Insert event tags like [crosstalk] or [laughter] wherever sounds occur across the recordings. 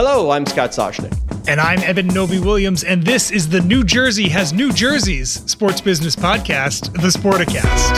Hello, I'm Scott Soshnick. And I'm Eben Novy-Williams, and this is the New Jersey Has New Jerseys sports business podcast, The Sporticast.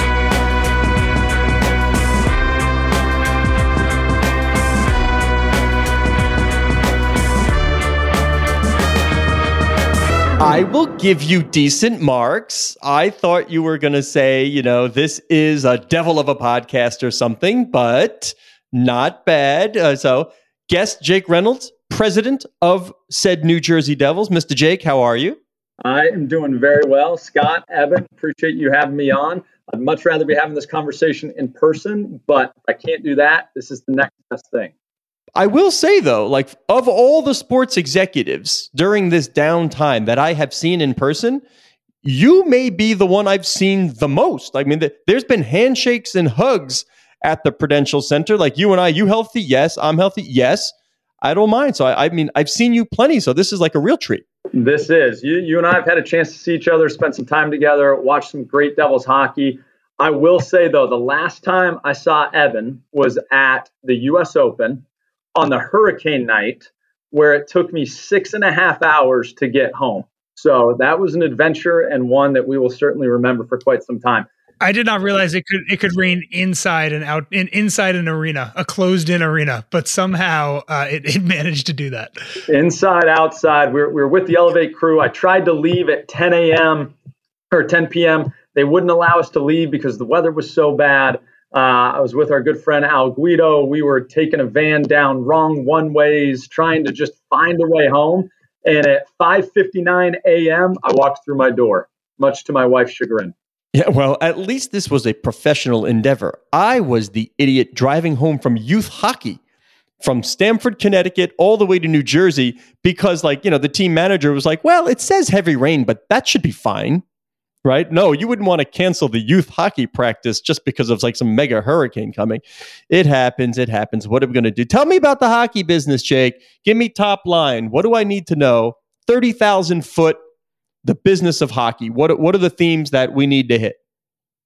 I will give you decent marks. I thought you were going to say, you know, this is a devil of a podcast or something, but not bad. Uh, so, guest Jake Reynolds, president of said New Jersey Devils. Mr. Jake, how are you? I am doing very well. Scott, Eben, appreciate you having me on. I'd much rather be having this conversation in person, but I can't do that. This is the next best thing. I will say though, like of all the sports executives during this downtime that I have seen in person, you may be the one I've seen the most. I mean, the, there's been handshakes and hugs at the Prudential Center. Like you and I, you healthy? Yes. I'm healthy? Yes. I don't mind. So I, I mean, I've seen you plenty. So this is like a real treat. This is you. You and I have had a chance to see each other, spend some time together, watch some great Devils hockey. I will say though, the last time I saw Eben was at the U.S. Open on the hurricane night, where it took me six and a half hours to get home. So that was an adventure and one that we will certainly remember for quite some time. I did not realize it could it could rain inside and out in inside an arena, a closed in arena, but somehow uh, it, it managed to do that. Inside, outside, we we're, we we're with the Elevate crew. I tried to leave at 10 a.m. or 10 p.m. They wouldn't allow us to leave because the weather was so bad. Uh, I was with our good friend Al Guido. We were taking a van down wrong one ways, trying to just find a way home. And at 5:59 a.m., I walked through my door, much to my wife's chagrin. Yeah, well, at least this was a professional endeavor. I was the idiot driving home from youth hockey from Stamford, Connecticut, all the way to New Jersey because, like, you know, the team manager was like, well, it says heavy rain, but that should be fine. Right? No, you wouldn't want to cancel the youth hockey practice just because of like some mega hurricane coming. It happens. It happens. What are we going to do? Tell me about the hockey business, Jake. Give me top line. What do I need to know? 30,000 foot the business of hockey? What what are the themes that we need to hit?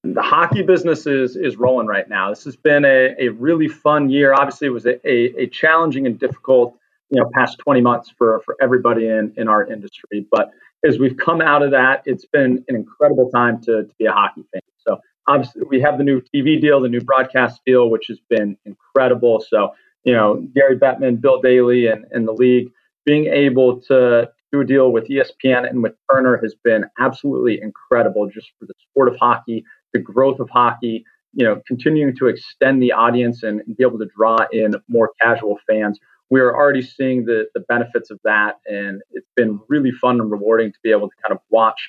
The hockey business is is rolling right now. This has been a, a really fun year. Obviously, it was a, a, a challenging and difficult you know past 20 months for for everybody in in our industry. But as we've come out of that, it's been an incredible time to, to be a hockey fan. So obviously, we have the new TV deal, the new broadcast deal, which has been incredible. So you know, Gary Bettman, Bill Daly, and, and the league being able to do a deal with ESPN and with Turner has been absolutely incredible just for the sport of hockey, the growth of hockey, you know, continuing to extend the audience and, be able to draw in more casual fans. We are already seeing the, the benefits of that, and it's been really fun and rewarding to be able to kind of watch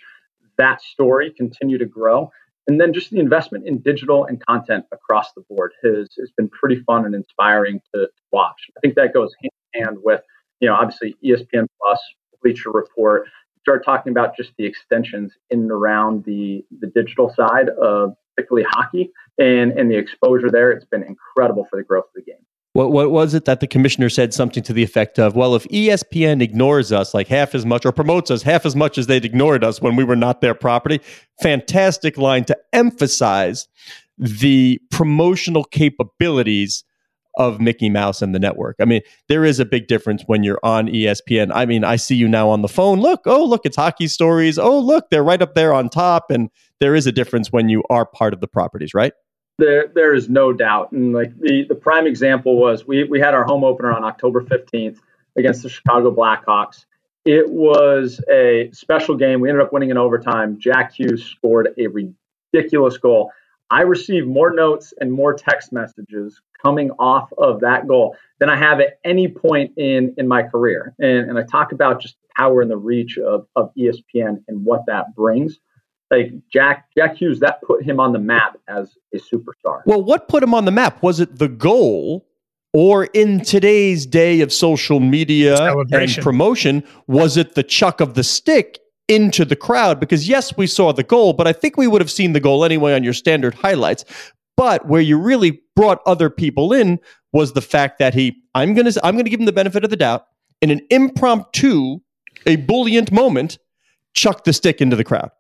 that story continue to grow. And then just the investment in digital and content across the board has, has been pretty fun and inspiring to, to watch. I think that goes hand in hand with, you know, obviously ESPN Plus, Bleacher Report, start talking about just the extensions in and around the, the digital side of particularly hockey and, and the exposure there. It's been incredible for the growth of the game. What, what was it that the commissioner said something to the effect of, well, if ESPN ignores us like half as much or promotes us half as much as they'd ignored us when we were not their property? Fantastic line to emphasize the promotional capabilities of Mickey Mouse and the network. I mean, there is a big difference when you're on ESPN. I mean, I see you now on the phone. Look, oh, look, it's hockey stories. Oh, look, they're right up there on top. And there is a difference when you are part of the properties, right? There, there is no doubt. And like the, the prime example was we, we had our home opener on October 15th. against the Chicago Blackhawks. It was a special game. We ended up winning in overtime. Jack Hughes scored a ridiculous goal. I receive more notes and more text messages coming off of that goal than I have at any point in in my career. And, and I talk about just the power and the reach of, of ESPN and what that brings. Like Jack Jack Hughes, that put him on the map as a superstar. Well, what put him on the map? Was it the goal? Or in today's day of social media and promotion, was it the chuck of the stick into the crowd? Because yes, we saw the goal, but I think we would have seen the goal anyway on your standard highlights. But where you really brought other people in was the fact that he, I'm gonna, I'm gonna give him the benefit of the doubt in an impromptu, a buoyant moment, chuck the stick into the crowd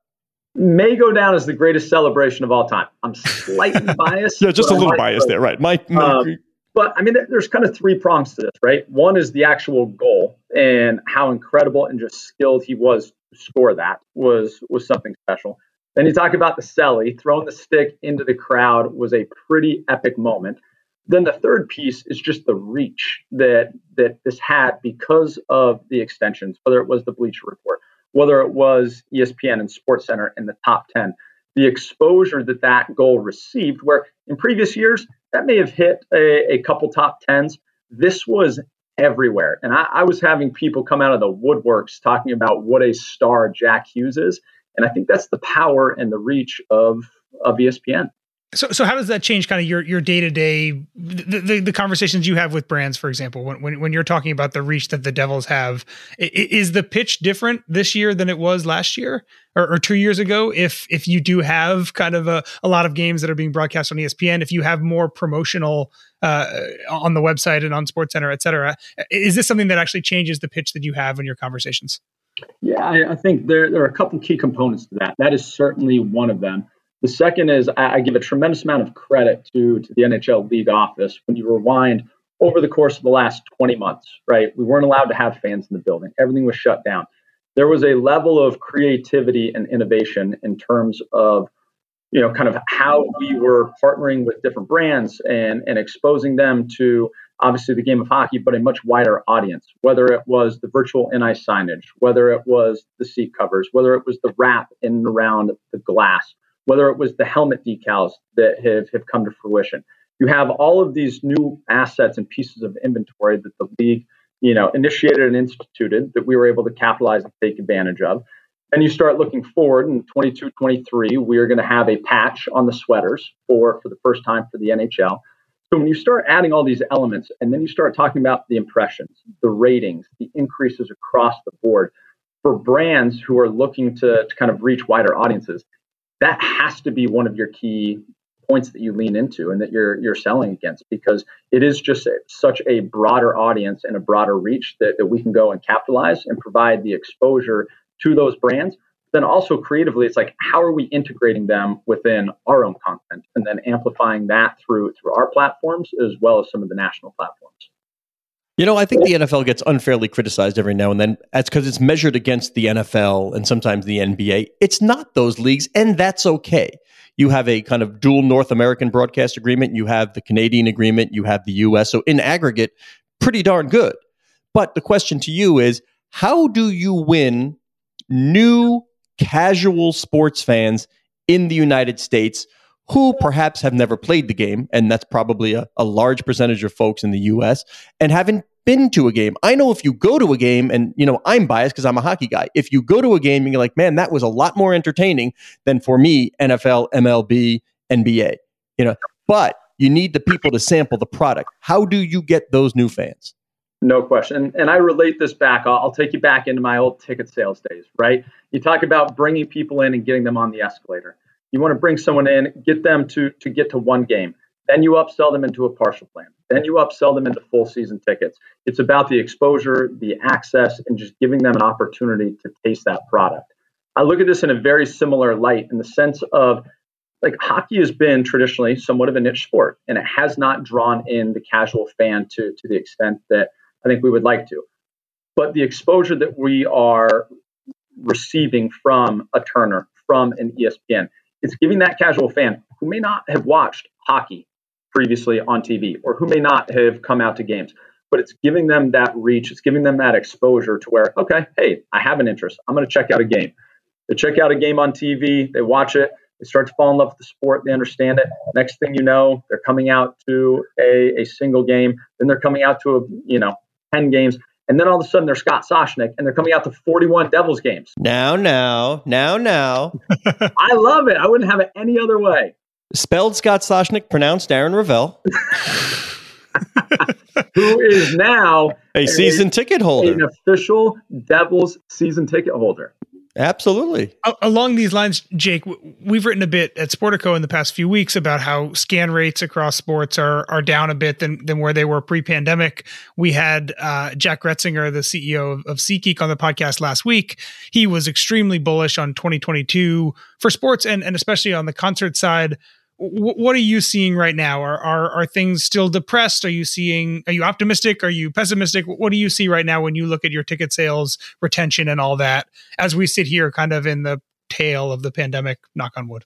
may go down as the greatest celebration of all time. I'm slightly [laughs] biased. yeah, just a little biased there, right? My, my um, but I mean, there's kind of three prongs to this, right? One is the actual goal and how incredible and just skilled he was score that was was something special. Then you talk about the celly, throwing the stick into the crowd was a pretty epic moment. Then the third piece is just the reach that that this had because of the extensions, whether it was the Bleacher Report, whether it was ESPN and Sports Center in the top 10, the exposure that that goal received, where in previous years that may have hit a, a couple top tens. This was everywhere. And I, I, was having people come out of the woodworks talking about what a star Jack Hughes is. And I think that's the power and the reach of, of ESPN. So, so how does that change kind of your your day to day the the conversations you have with brands, for example, when, when when you're talking about the reach that the Devils have? Is the pitch different this year than it was last year or, or two years ago? If if you do have kind of a, a lot of games that are being broadcast on ESPN, if you have more promotional uh, on the website and on SportsCenter, et cetera, is this something that actually changes the pitch that you have in your conversations? Yeah, I, I think there there are a couple key components to that. That is certainly one of them. The second is I, I give a tremendous amount of credit to, to the NHL league office when you rewind over the course of the last 20 months, right? We weren't allowed to have fans in the building. Everything was shut down. There was a level of creativity and innovation in terms of, you know, kind of how we were partnering with different brands and, and exposing them to obviously the game of hockey, but a much wider audience, whether it was the virtual ice signage, whether it was the seat covers, whether it was the wrap in and around the glass, whether it was the helmet decals that have, have come to fruition. You have all of these new assets and pieces of inventory that the league, you know, initiated and instituted that we were able to capitalize and take advantage of. And you start looking forward in 22, 23, we are going to have a patch on the sweaters for, for the first time for the NHL. So when you start adding all these elements and then you start talking about the impressions, the ratings, the increases across the board for brands who are looking to, to kind of reach wider audiences, that has to be one of your key points that you lean into and that you're you're selling against because it is just a, such a broader audience and a broader reach that, that we can go and capitalize and provide the exposure to those brands. Then also creatively it's like how are we integrating them within our own content? And then amplifying that through through our platforms as well as some of the national platforms you know, I think the NHL gets unfairly criticized every now and then. That's because it's measured against the NFL and sometimes the NBA. It's not those leagues, and that's okay. You have a kind of dual North American broadcast agreement, you have the Canadian agreement, you have the US. So, in aggregate, pretty darn good. But the question to you is how do you win new casual sports fans in the United States who perhaps have never played the game, and that's probably a, a large percentage of folks in the US, and haven't been to a game. I know if you go to a game, and you know, I'm biased because I'm a hockey guy. If you go to a game and you're like, man, that was a lot more entertaining than for me, NFL, MLB, NBA. You know, but you need the people to sample the product. How do you get those new fans? No question. And, I relate this back. I'll, I'll, take you back into my old ticket sales days, right? You talk about bringing people in and getting them on the escalator. You want to bring someone in, get them to to get to one game. Then you upsell them into a partial plan. Then you upsell them into full season tickets. It's about the exposure, the access, and just giving them an opportunity to taste that product. I look at this in a very similar light in the sense of like hockey has been traditionally somewhat of a niche sport and it has not drawn in the casual fan to, to the extent that I think we would like to. But the exposure that we are receiving from a Turner, from an ESPN, it's giving that casual fan who may not have watched hockey previously on TV or who may not have come out to games. but it's giving them that reach, it's giving them that exposure to where, okay, hey, I have an interest. I'm going to check out a game. They check out a game on TV, they watch it, they start to fall in love with the sport, they understand it. Next thing you know, they're coming out to a, a single game, then they're coming out to a, you know, 10 games. And then all of a sudden they're Scott Soshnick and they're coming out to 41 Devils games. Now, now, now, now. [laughs] I love it. I wouldn't have it any other way. Spelled Scott Soshnick, pronounced Aaron Ravell. [laughs] Who is now a season ticket holder, an official Devils season ticket holder. Absolutely. Along these lines, Jake, we've written a bit at Sportico in the past few weeks about how scan rates across sports are are down a bit than than where they were pre-pandemic. We had uh, Jack Groetzinger, the CEO of, of SeatGeek, on the podcast last week. He was extremely bullish on 2022 for sports and and especially on the concert side what are you seeing right now? Are, are are things still depressed? Are you seeing? Are you optimistic? Are you pessimistic? What do you see right now when you look at your ticket sales, retention, and all that as we sit here, kind of in the tail of the pandemic? Knock on wood.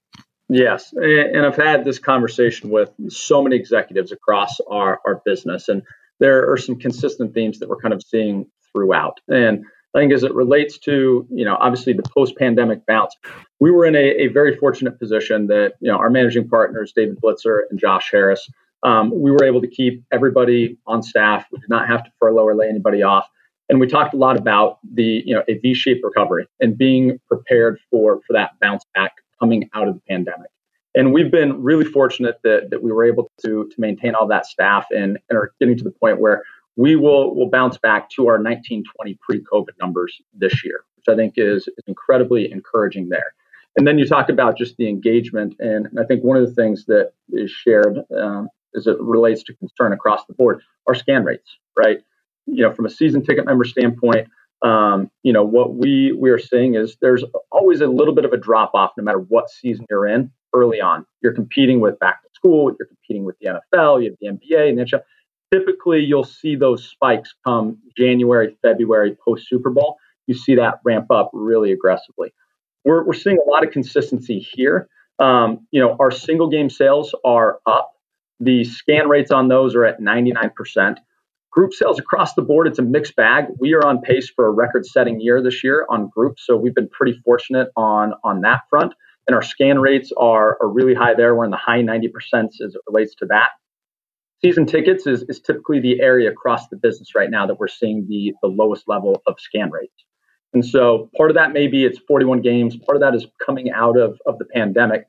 Yes, and I've had this conversation with so many executives across our our business, and there are some consistent themes that we're kind of seeing throughout. And I think as it relates to, you know, obviously the post-pandemic bounce, we were in a, a very fortunate position that, you know, our managing partners, David Blitzer and Josh Harris, um, we were able to keep everybody on staff. We did not have to furlough or lay anybody off. And we talked a lot about the, you know, a V-shaped recovery and being prepared for for that bounce back coming out of the pandemic. And we've been really fortunate that that we were able to to maintain all that staff and, and are getting to the point where we will will bounce back to our 1920 pre-COVID numbers this year, which I think is, is incredibly encouraging there. And then you talk about just the engagement, and, I think one of the things that is shared um, as it relates to concern across the board are scan rates, right? You know, from a season ticket member standpoint, um, you know what we we are seeing is there's always a little bit of a drop off no matter what season you're in early on. You're competing with back to school, you're competing with the NFL, you have the NBA and NHL typically you'll see those spikes come January, February, post Super Bowl. You see that ramp up really aggressively. We're, we're seeing a lot of consistency here. Um, you know, our single game sales are up. The scan rates on those are at 99%. Group sales across the board, it's a mixed bag. We are on pace for a record setting year this year on groups. So we've been pretty fortunate on, on that front. And our scan rates are, are really high there. We're in the high 90% as it relates to that. Season tickets is, is typically the area across the business right now that we're seeing the, the lowest level of scan rates. And so part of that maybe it's 41 games, part of that is coming out of, of the pandemic.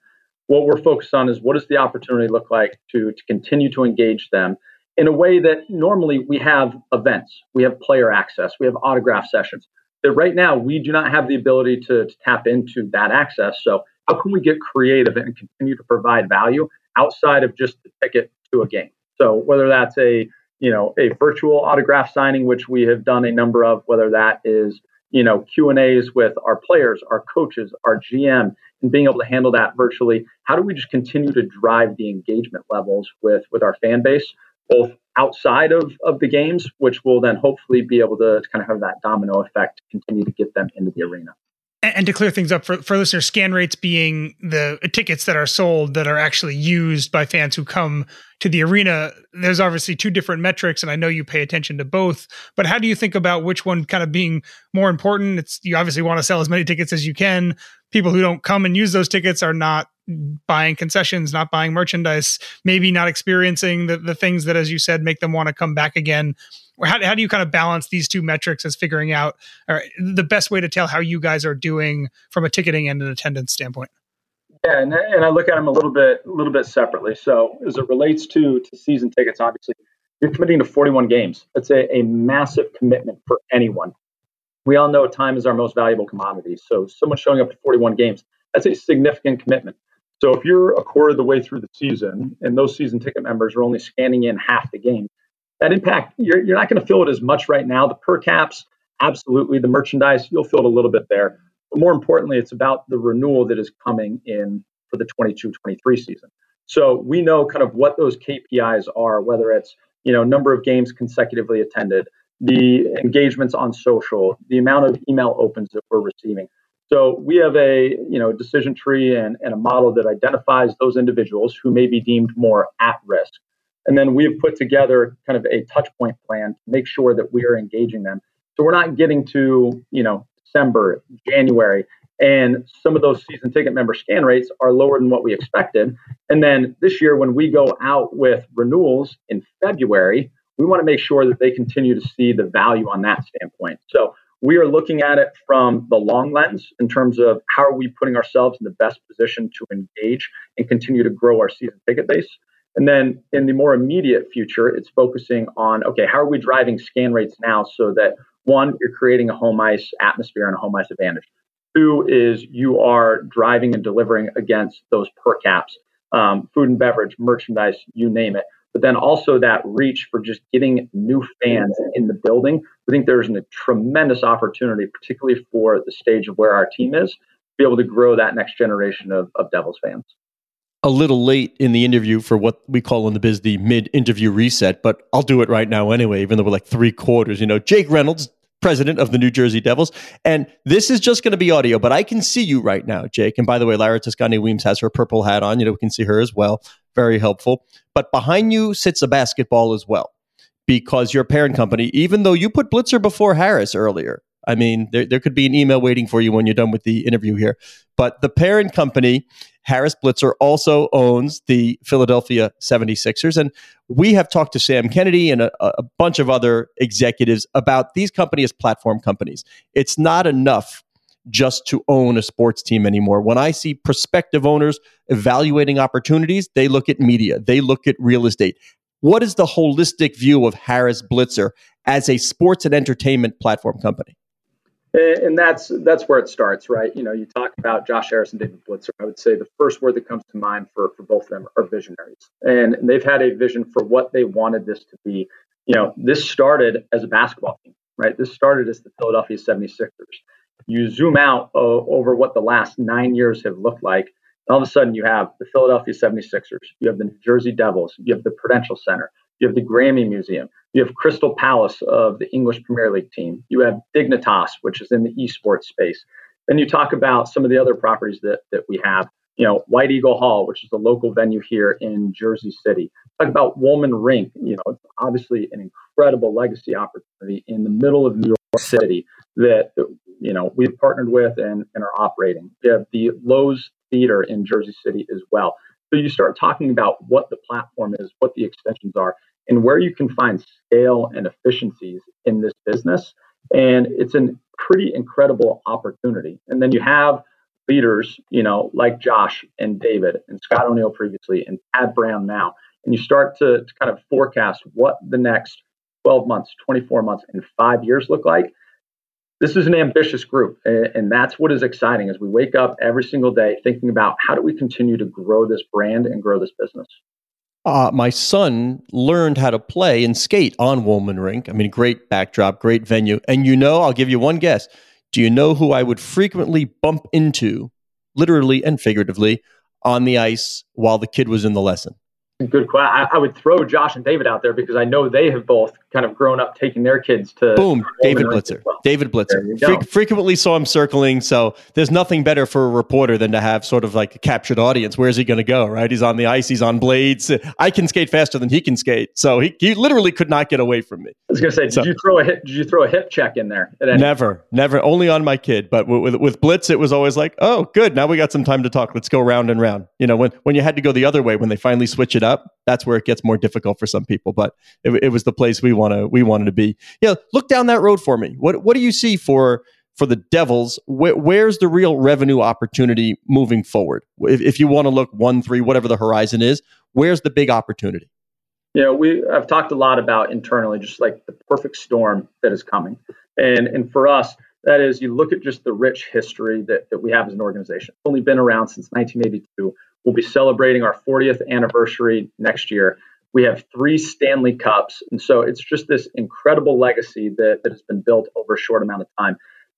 What we're focused on is what does the opportunity look like to, to continue to engage them in a way that normally we have events, we have player access, we have autograph sessions. That right now we do not have the ability to, to tap into that access. So how can we get creative and continue to provide value outside of just the ticket to a game? So whether that's a you know a virtual autograph signing, which we have done a number of, whether that is you know Q and A's with our players, our coaches, our GM, and being able to handle that virtually. How do we just continue to drive the engagement levels with with our fan base, both outside of, of the games, which will then hopefully be able to kind of have that domino effect continue to get them into the arena and to clear things up for, for listeners, scan rates being the tickets that are sold that are actually used by fans who come to the arena. There's obviously two different metrics, and I know you pay attention to both. But how do you think about which one kind of being more important? It's you obviously want to sell as many tickets as you can. People who don't come and use those tickets are not buying concessions, not buying merchandise, maybe not experiencing the, the things that, as you said, make them want to come back again how, how do you kind of balance these two metrics as figuring out the best way to tell how you guys are doing from a ticketing and an attendance standpoint? Yeah, and, and I look at them a little bit a little bit separately. So as it relates to to season tickets, obviously you're committing to 41 games. That's a, a massive commitment for anyone. We all know time is our most valuable commodity. So someone showing up to 41 games, that's a significant commitment. So if you're a quarter of the way through the season and those season ticket members are only scanning in half the game, that impact you're, you're not going to feel it as much right now. The per caps absolutely. The merchandise you'll feel it a little bit there. But more importantly it's about the renewal that is coming in for the 22-23 season. So we know kind of what those kpis are whether it's you know number of games consecutively attended the engagements on social the amount of email opens that we're receiving. So we have a you know decision tree and, and a model that identifies those individuals who may be deemed more at risk And then we've put together kind of a touch point plan to make sure that we are engaging them. So we're not getting to, you know, December, January, and some of those season ticket member scan rates are lower than what we expected. And then this year, when we go out with renewals in February, we want to make sure that they continue to see the value on that standpoint. So we are looking at it from the long lens in terms of how are we putting ourselves in the best position to engage and continue to grow our season ticket base. And then in the more immediate future, it's focusing on okay, how are we driving scan rates now so that one, you're creating a home ice atmosphere and a home ice advantage. Two is you are driving and delivering against those per caps, um, food and beverage, merchandise, you name it but then also that reach for just getting new fans in the building. I think there's a tremendous opportunity, particularly for the stage of where our team is, to be able to grow that next generation of, of Devils fans. A little late in the interview for what we call in the biz the mid interview reset, but I'll do it right now anyway, even though we're like three quarters. You know, Jake Reynolds, president of the New Jersey Devils. And this is just going to be audio, but I can see you right now, Jake. And by the way, Lara Toscani Weems has her purple hat on. You know, we can see her as well. Very helpful. But behind you sits a basketball as well because your parent company, even though you put Blitzer before Harris earlier, I mean, there, there could be an email waiting for you when you're done with the interview here. But the parent company, Harris Blitzer, also owns the Philadelphia 76ers. And we have talked to Sam Kennedy and a, a bunch of other executives about these companies as platform companies. It's not enough just to own a sports team anymore. When I see prospective owners evaluating opportunities, they look at media, they look at real estate. What is the holistic view of Harris Blitzer as a sports and entertainment platform company? Eh, and that's that's where it starts, right? You know, you talk about Josh Harris and David Blitzer. I would say the first word that comes to mind for, for both of them are visionaries. And they've had a vision for what they wanted this to be. You know, this started as a basketball team, right? This started as the Philadelphia 76ers. You zoom out over what the last nine years have looked like. all of a sudden, you have the Philadelphia 76ers, you have the New Jersey Devils, you have the Prudential Center, you have the Grammy Museum. You have Crystal Palace of the English Premier League team. You have Dignitas, which is in the esports space. Then you talk about some of the other properties that, that we have. You know, White Eagle Hall, which is a local venue here in Jersey City. Talk about Wollman Rink. You know, obviously an incredible legacy opportunity in the middle of New York City that, you know we've partnered with and, and are operating. We have the Loew's Theater in Jersey City as well. So you start talking about what the platform is, what the extensions are, and where you can find scale and efficiencies in this business. And it's a pretty incredible opportunity. And then you have leaders, you know, like Josh and David and Scott O'Neill previously and Tad Brown now. And you start to, to kind of forecast what the next 12 months, 24 months, and five years look like. This is an ambitious group, and that's what is exciting as we wake up every single day thinking about how do we continue to grow this brand and grow this business. Uh, my son learned how to play and skate on Wollman Rink. I mean, great backdrop, great venue. And you know, I'll give you one guess. Do you know who I would frequently bump into, literally and figuratively, on the ice while the kid was in the lesson? Good question. I, I, would throw Josh and David out there because I know they have both kind of grown up taking their kids to. Boom, David Blitzer. Well. David Blitzer. Fre- frequently saw him circling. So there's nothing better for a reporter than to have sort of like a captured audience. Where's he going to go? Right? He's on the ice. He's on blades. I can skate faster than he can skate. So he, he literally could not get away from me. I was going to say, did so, you throw a hip? Did you throw a hip check in there? Never, never. Only on my kid. But with, with, with Blitz, it was always like, oh, good. Now we got some time to talk. Let's go round and round. You know, when when you had to go the other way, when they finally switch it up, that's where it gets more difficult for some people. But it, it was the place we want to we wanted to be. Yeah, look down that road for me. What what do you see for for the Devils? Where, where's the real revenue opportunity moving forward? If, if you want to look one, three, whatever the horizon is, where's the big opportunity? Know, we I've talked a lot about internally, just like the perfect storm that is coming, and and for us, that is, you look at just the rich history that, that we have as an organization. Only been around since 1982. We'll be celebrating our 40th anniversary next year. We have three Stanley Cups. And so it's just this incredible legacy that, that has been built over a short amount of time.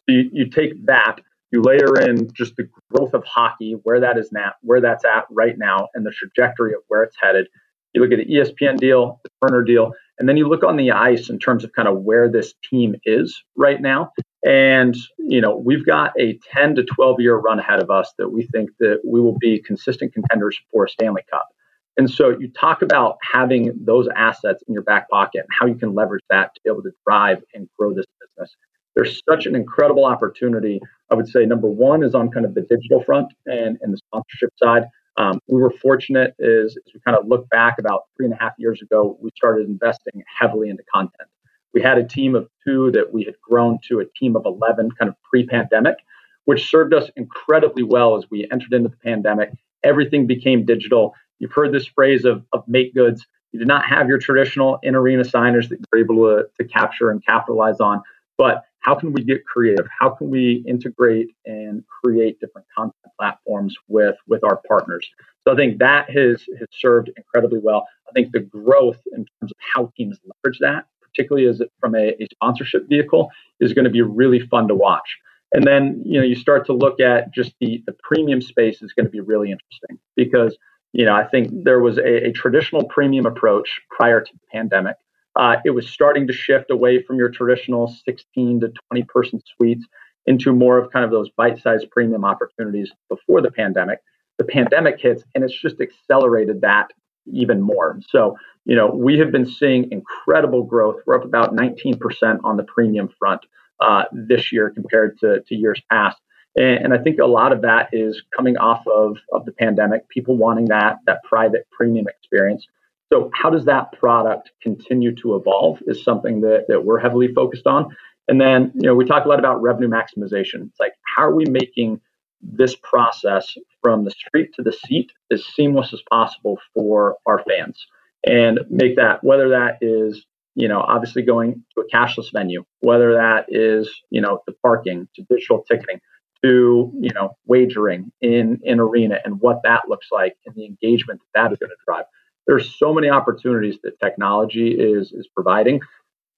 You, you take that, you layer in just the growth of hockey, where that is now, where that's at right now, and the trajectory of where it's headed. You look at the ESPN deal, the Turner deal, and then you look on the ice in terms of kind of where this team is right now. And, you know, we've got a 10 to 12 year run ahead of us that we think that we will be consistent contenders for Stanley Cup. And so you talk about having those assets in your back pocket and how you can leverage that to be able to drive and grow this business. There's such an incredible opportunity. I would say number one is on kind of the digital front and, and the sponsorship side. Um, we were fortunate is as we kind of look back about three and a half years ago, we started investing heavily into content. We had a team of two that we had grown to a team of 11 kind of pre pandemic, which served us incredibly well as we entered into the pandemic. Everything became digital. You've heard this phrase of, of make goods. You did not have your traditional in arena signers that you're able to, to capture and capitalize on. But how can we get creative? How can we integrate and create different content platforms with with our partners? So I think that has has served incredibly well. I think the growth in terms of how teams leverage that, particularly as from a, a sponsorship vehicle, is going to be really fun to watch. And then you know you start to look at just the the premium space is going to be really interesting because you know I think there was a, a traditional premium approach prior to the pandemic uh, it was starting to shift away from your traditional 16 to 20 person suites into more of kind of those bite sized premium opportunities before the pandemic. The pandemic hits and it's just accelerated that even more. So, you know, we have been seeing incredible growth. We're up about 19% on the premium front uh, this year compared to, to years past. And, and, I think a lot of that is coming off of, of the pandemic, people wanting that, that private premium experience. So, how does that product continue to evolve is something that, that we're heavily focused on. And then, you know, we talk a lot about revenue maximization. It's like, how are we making this process from the street to the seat as seamless as possible for our fans and make that, whether that is, you know, obviously going to a cashless venue, whether that is, you know, the parking to digital ticketing to, you know, wagering in, in arena and what that looks like and the engagement that that is going to drive there's so many opportunities that technology is is providing.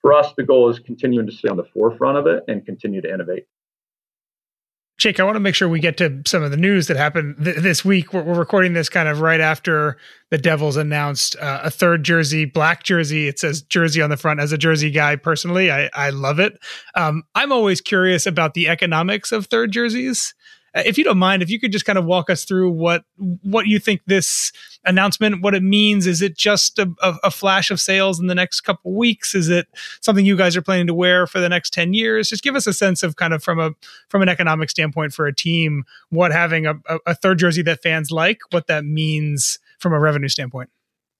For us, the goal is continuing to stay on the forefront of it and continue to innovate. Jake, I want to make sure we get to some of the news that happened th- this week. We're, we're, recording this kind of right after the Devils announced uh, a third jersey, black jersey. It says jersey on the front. As a jersey guy, personally, I, I love it. Um, I'm always curious about the economics of third jerseys. Uh, if you don't mind, if you could just kind of walk us through what what you think this announcement, what it means. Is it just a, a, flash of sales in the next couple weeks? Is it something you guys are planning to wear for the next ten years? Just give us a sense of kind of from a from an economic standpoint for a team, what having a, a third jersey that fans like, what that means from a revenue standpoint.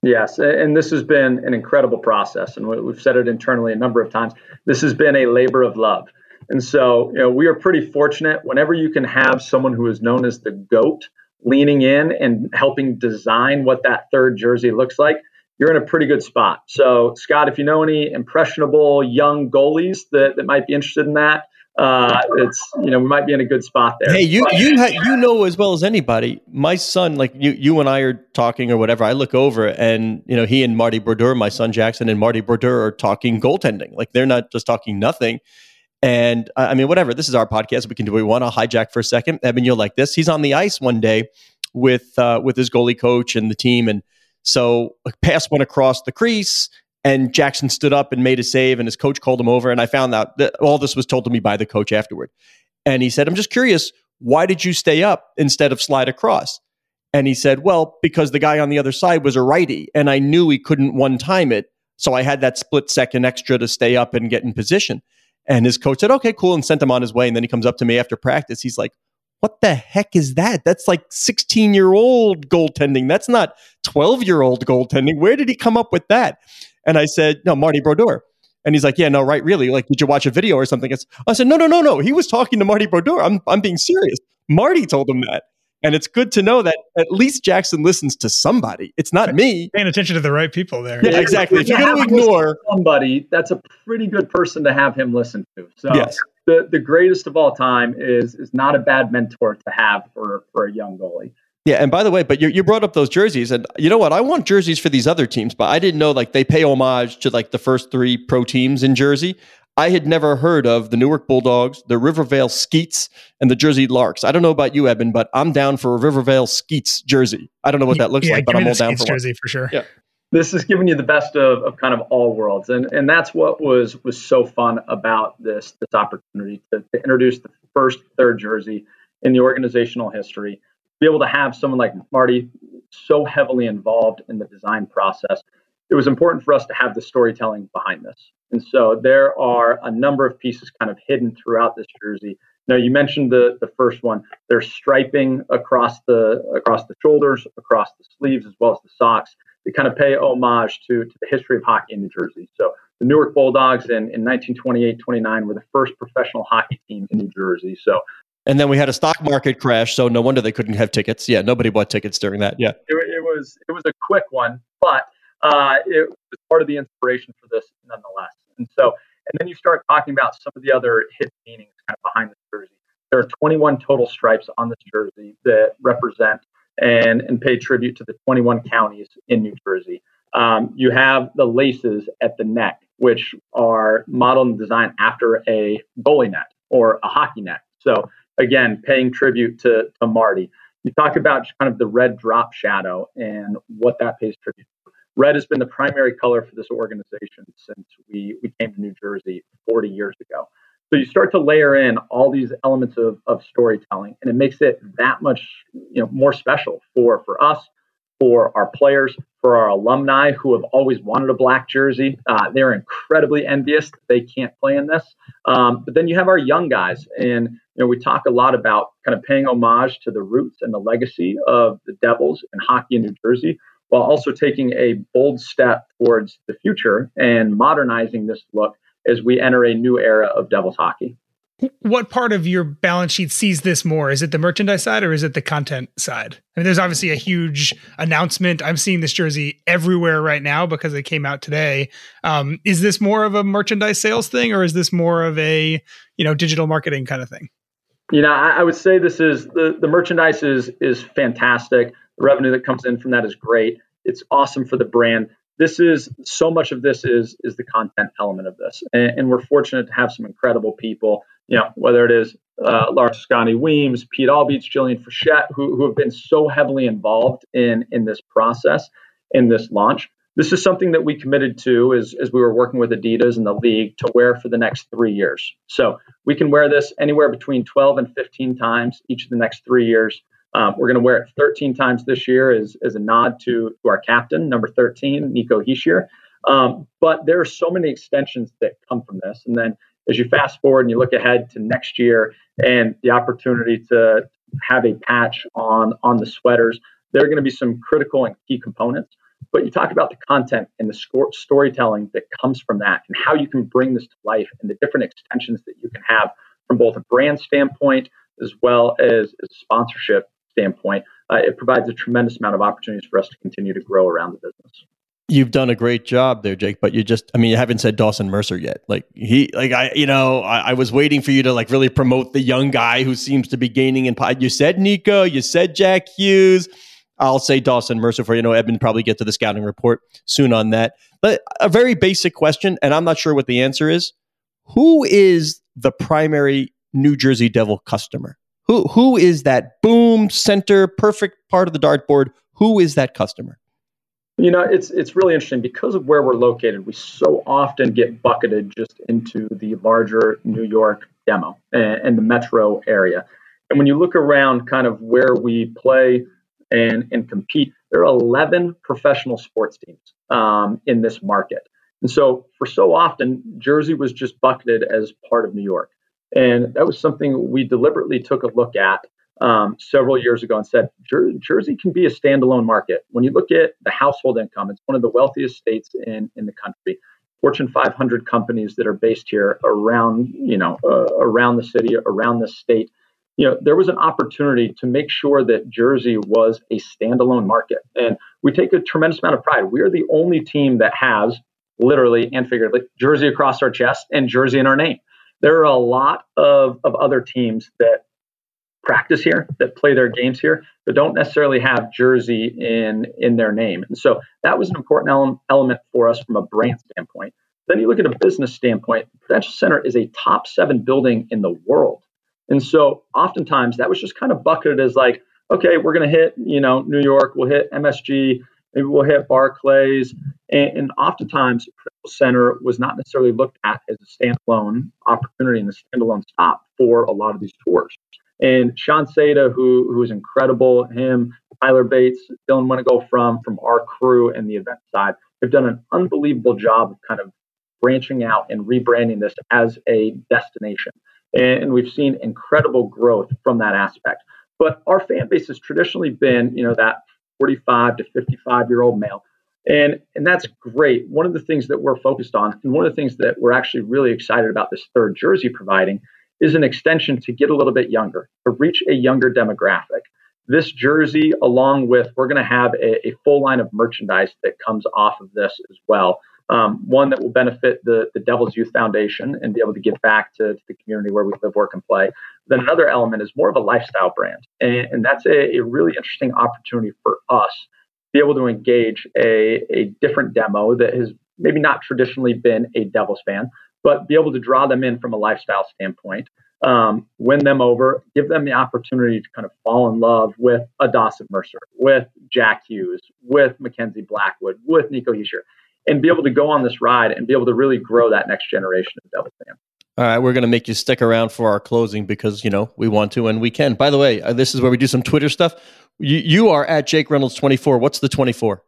Yes, and this has been an incredible process, and we've said it internally a number of times. This has been a labor of love. And so, you know, we are pretty fortunate whenever you can have someone who is known as the GOAT leaning in and helping design what that third jersey looks like, you're in a pretty good spot. So, Scott, if you know any impressionable young goalies that, that might be interested in that, uh, it's you know we might be in a good spot there. Hey, you you ha- you know as well as anybody. My son, like you you and I are talking or whatever. I look over and you know he and Marty Brodeur, my son Jackson and Marty Brodeur are talking goaltending. Like they're not just talking nothing. And I mean, whatever. This is our podcast. We can do what we want. to hijack for a second. Eben, you'll like this. He's on the ice one day with uh, with his goalie coach and the team, and so a pass went across the crease, and Jackson stood up and made a save, and his coach called him over, and I found out that all this was told to me by the coach afterward, and he said, "I'm just curious, why did you stay up instead of slide across?" And he said, "Well, because the guy on the other side was a righty, and I knew he couldn't one time it, so I had that split second extra to stay up and get in position." And his coach said, okay, cool, and sent him on his way. And then he comes up to me after practice. He's like, what the heck is that? That's like 16 year old goaltending. That's not 12 year old goaltending. Where did he come up with that? And I said, no, Marty Brodeur. And he's like, yeah, no, right, really? Like, did you watch a video or something? I said, no, no, no, no. He was talking to Marty Brodeur. I'm, I'm being serious. Marty told him that. And it's good to know that at least Jackson listens to somebody. It's not me. Paying attention to the right people there. Yeah, exactly. If you're going to ignore somebody, that's a pretty good person to have him listen to. So yes. the, the greatest of all time is is not a bad mentor to have for, for a young goalie. Yeah, and by the way, but you, you brought up those jerseys, and you know what? I want jerseys for these other teams, but I didn't know like they pay homage to like the first three pro teams in Jersey. I had never heard of the Newark Bulldogs, the Rivervale Skeets, and the Jersey Larks. I don't know about you, Eben, but I'm down for a Rivervale Skeets jersey. I don't know what that looks yeah, like, but I'm all down for jersey one. for sure. Yeah. This is giving you the best of, of kind of all worlds, and and that's what was was so fun about this this opportunity to, to introduce the first third jersey in the organizational history be able to have someone like Marty so heavily involved in the design process, it was important for us to have the storytelling behind this. And so there are a number of pieces kind of hidden throughout this jersey. Now you mentioned the the first one. There's striping across the across the shoulders, across the sleeves, as well as the socks. They kind of pay homage to, to the history of hockey in New Jersey. So the Newark Bulldogs in, in 1928-29 were the first professional hockey team in New Jersey. So and then we had a stock market crash, so no wonder they couldn't have tickets. Yeah, nobody bought tickets during that. Yeah, it, it was it was a quick one, but uh, it was part of the inspiration for this nonetheless. And so, and then you start talking about some of the other hidden meanings kind of behind this jersey. There are 21 total stripes on this jersey that represent and and pay tribute to the 21 counties in New Jersey. Um, you have the laces at the neck, which are modeled and designed after a goalie net or a hockey net. So again, paying tribute to, to Marty. You talk about kind of the red drop shadow and what that pays tribute. Red has been the primary color for this organization since we, we came to New Jersey 40 years ago. So you start to layer in all these elements of, of storytelling, and it makes it that much you know, more special for, for us, for our players, for our alumni who have always wanted a black jersey. Uh, they're incredibly envious they can't play in this. Um, but then you have our young guys, and you know we talk a lot about kind of paying homage to the roots and the legacy of the Devils and hockey in New Jersey, while also taking a bold step towards the future and modernizing this look as we enter a new era of Devils hockey. What part of your balance sheet sees this more? Is it the merchandise side or is it the content side? I mean, there's obviously a huge announcement. I'm seeing this jersey everywhere right now because it came out today. Um, is this more of a merchandise sales thing or is this more of a you know digital marketing kind of thing? You know, I, I would say this is the the merchandise is is fantastic. The revenue that comes in from that is great. It's awesome for the brand this is so much of this is is the content element of this and, and, we're fortunate to have some incredible people you know whether it is uh, Lara Toscani Weems, Pete Albietz, Jillian Frechette, who, who have been so heavily involved in in this process, in this launch. This is something that we committed to as, as we were working with Adidas and the league to wear for the next three years. So we can wear this anywhere between 12 and 15 times each of the next three years. Um, we're going to wear it 13 times this year as, as a nod to, to our captain, number 13, Nico Hischier. Um, but there are so many extensions that come from this. And then as you fast forward and you look ahead to next year and the opportunity to have a patch on on the sweaters, there are going to be some critical and key components. But you talk about the content and the score, storytelling that comes from that and how you can bring this to life and the different extensions that you can have from both a brand standpoint as well as a sponsorship standpoint, uh, it provides a tremendous amount of opportunities for us to continue to grow around the business. You've done a great job there, Jake, but you just, I mean, you haven't said Dawson Mercer yet. Like he, like I, you know, I, I was waiting for you to like really promote the young guy who seems to be gaining in. You said Nico, you said Jack Hughes. I'll say Dawson Mercer for you know Edmund probably get to the scouting report soon on that. But a very basic question, and I'm not sure what the answer is. Who is the primary New Jersey Devil customer? Who who is that boom center perfect part of the dartboard? Who is that customer? You know, it's it's really interesting because of where we're located. We so often get bucketed just into the larger New York demo and, and the metro area. And when you look around, kind of where we play and and compete, there are 11 professional sports teams um, in this market. And so, for so often, Jersey was just bucketed as part of New York. And that was something we deliberately took a look at um, several years ago and said Jer- Jersey can be a standalone market. When you look at the household income, it's one of the wealthiest states in, in the country. Fortune 500 companies that are based here around, you know, uh, around the city, around the state. You know, there was an opportunity to make sure that Jersey was a standalone market, and we take a tremendous amount of pride. We are the only team that has literally and figuratively Jersey across our chest and Jersey in our name there are a lot of, of other teams that practice here, that play their games here, but don't necessarily have Jersey in in their name. And so that was an important ele- element for us from a brand standpoint. Then you look at a business standpoint, the Prudential Center is a top seven building in the world. And so oftentimes that was just kind of bucketed as like, okay, we're going to hit, you know, New York, we'll hit MSG, maybe we'll hit Barclays. And, and oftentimes, Center was not necessarily looked at as a standalone opportunity and a standalone stop for a lot of these tours. And Sean Saadeh, who who is incredible, him, Tyler Bates, Dylan Winnego from from our crew and the event side have done an unbelievable job of kind of branching out and rebranding this as a destination. And we've seen incredible growth from that aspect. But our fan base has traditionally been, you know, that 45 to 55 year old male. And, and that's great. One of the things that we're focused on, and one of the things that we're actually really excited about this third jersey providing, is an extension to get a little bit younger, to reach a younger demographic. This jersey, along with, we're going to have a, a, full line of merchandise that comes off of this as well. Um, one that will benefit the, the Devil's Youth Foundation and be able to give back to, to, the community where we live, work, and play. Then another element is more of a lifestyle brand. And, and that's a, a really interesting opportunity for us to be able to engage a, a different demo that has maybe not traditionally been a Devils fan, but be able to draw them in from a lifestyle standpoint, um, win them over, give them the opportunity to kind of fall in love with a Dawson Mercer, with Jack Hughes, with Mackenzie Blackwood, with Nico Hischier, and be able to go on this ride and be able to really grow that next generation of Devils fans. All right, we're going to make you stick around for our closing because you know we want to and we can. By the way, uh, this is where we do some Twitter stuff. You, you are at Jake Reynolds twenty four. What's the twenty four?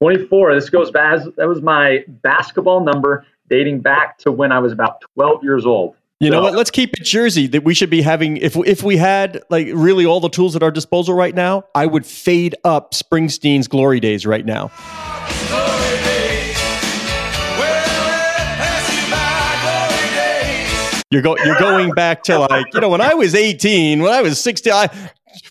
24. This goes back. That was my basketball number dating back to when I was about 12 years old. You know what? Let's keep it Jersey. That we should be having. If if we had like really all the tools at our disposal right now, I would fade up Springsteen's Glory Days right now. You're you're going back to like you know when I was 18, when I was 60, I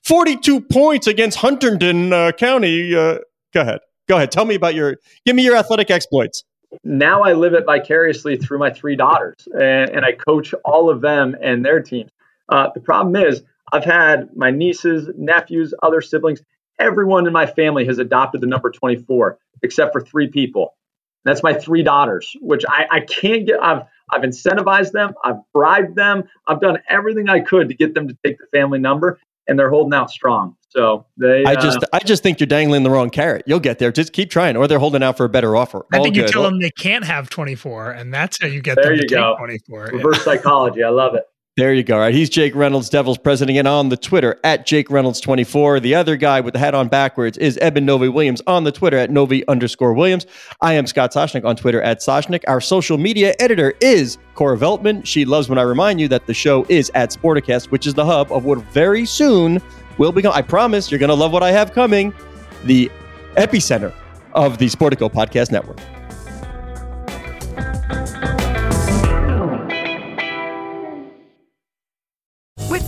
42 points against Hunterdon uh, County. Uh, go ahead, go ahead. Tell me about your. Give me your athletic exploits now I live it vicariously through my three daughters, and, and I coach all of them and their teams. Uh, the problem is, I've had my nieces, nephews, other siblings, everyone in my family has adopted the number 24, except for three people. That's my three daughters, which I, I can't get. I've I've incentivized them, I've bribed them, I've done everything I could to get them to take the family number, and they're holding out strong. So they. I just, uh, I just think you're dangling the wrong carrot. You'll get there. Just keep trying, or they're holding out for a better offer. I All think you tell them they can't have 24, and that's how you get there them you to go. take 24. Reverse yeah. psychology. I love it. There you go. Right. He's Jake Reynolds, Devils president, and on the Twitter at Jake Reynolds24. The other guy with the hat on backwards is Eben Novy-Williams on the Twitter at Novy underscore Williams. I am Scott Soshnick on Twitter at Soshnick. Our social media editor is Cora Veltman. She loves when I remind you that the show is at Sporticast, which is the hub of what very soon will become, I promise you're going to love what I have coming, the epicenter of the Sportico Podcast Network.